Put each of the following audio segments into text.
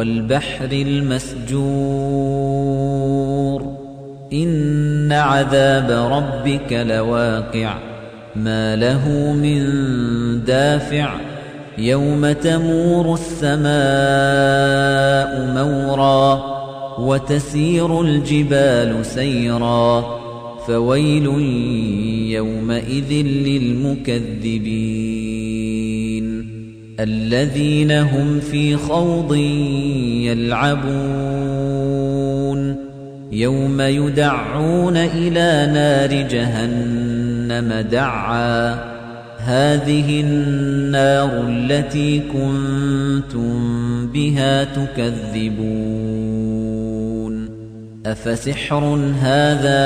والبحر المسجور. إن عذاب ربك لواقع. ما له من دافع. يوم تمور السماء مورا وتسير الجبال سيرا. فويل يومئذ للمكذبين. الذين هم في خوض يلعبون. يوم يدعون إلى نار جهنم دعا. هذه النار التي كنتم بها تكذبون. أفسحر هذا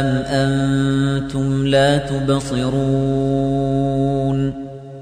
أم أنتم لا تبصرون؟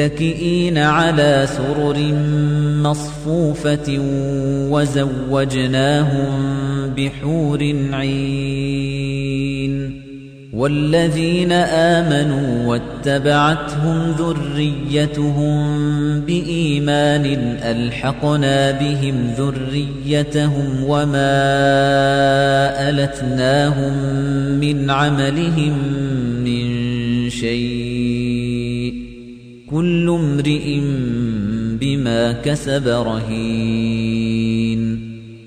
متكئين على سرر مصفوفة وزوجناهم بحور عين والذين آمنوا واتبعتهم ذريتهم بإيمان ألحقنا بهم ذريتهم وما ألتناهم من عملهم من شيء كل امرئ بما كسب رهين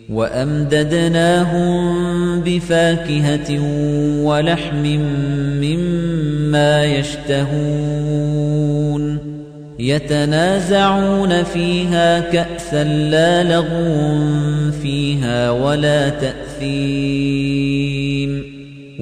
وأمددناهم بفاكهة ولحم مما يشتهون يتنازعون فيها كأسا لا لغو فيها ولا تأثيم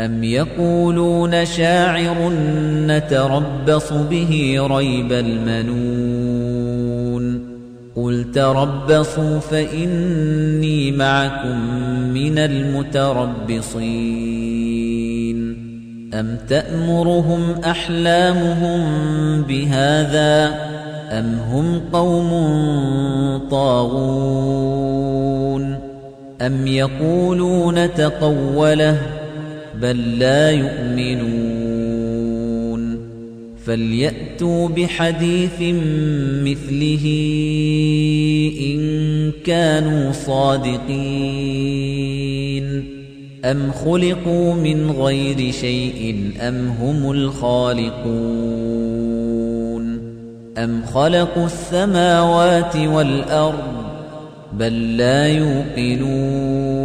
أم يقولون شاعر نتربص به ريب المنون قل تربصوا فإني معكم من المتربصين أم تأمرهم أحلامهم بهذا أم هم قوم طاغون أم يقولون تقوله بل لا يؤمنون. فليأتوا بحديث مثله إن كانوا صادقين. أم خلقوا من غير شيء أم هم الخالقون. أم خلقوا السماوات والأرض بل لا يوقنون.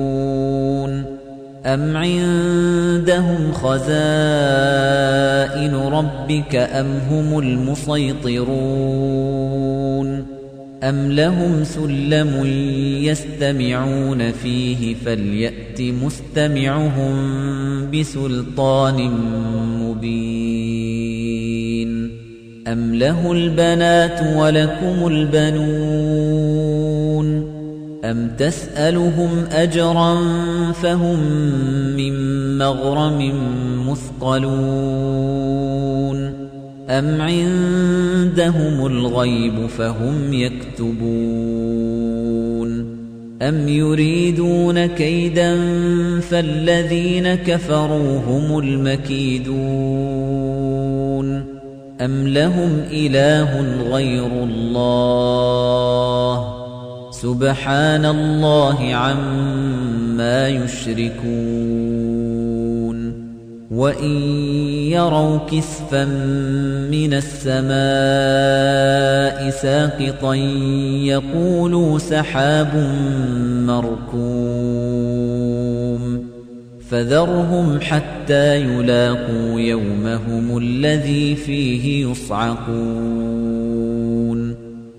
أَمْ عِندَهُمْ خَزَائِنُ رَبِّكَ أَمْ هُمُ الْمُصَيْطِرُونَ أَمْ لَهُمْ سُلَّمٌ يَسْتَمِعُونَ فِيهِ فَلْيَأْتِ مُسْتَمِعُهُم بِسُلْطَانٍ مُّبِينٍ أَمْ لَهُ الْبَنَاتُ وَلَكُمُ الْبَنُونَ أَمْ تَسْأَلُهُمْ أَجْرًا فَهُمْ مِنْ مَغْرَمٍ مُثْقَلُونَ أَمْ عِندَهُمُ الْغَيْبُ فَهُمْ يَكْتُبُونَ أَمْ يُرِيدُونَ كَيْدًا فَالَّذِينَ كَفَرُوا هُمُ الْمَكِيدُونَ أَمْ لَهُمْ إِلَٰهٌ غَيْرُ اللَّهِ سُبْحَانَ اللَّهِ عَمَّا يُشْرِكُونَ وَإِن يَرَوْا كِسْفًا مِّنَ السَّمَاءِ سَاقِطًا يَقُولُوا سَحَابٌ مَّرْكُومٌ فَذَرْهُمْ حَتَّىٰ يُلَاقُوا يَوْمَهُمُ الَّذِي فِيهِ يُصْعَقُونَ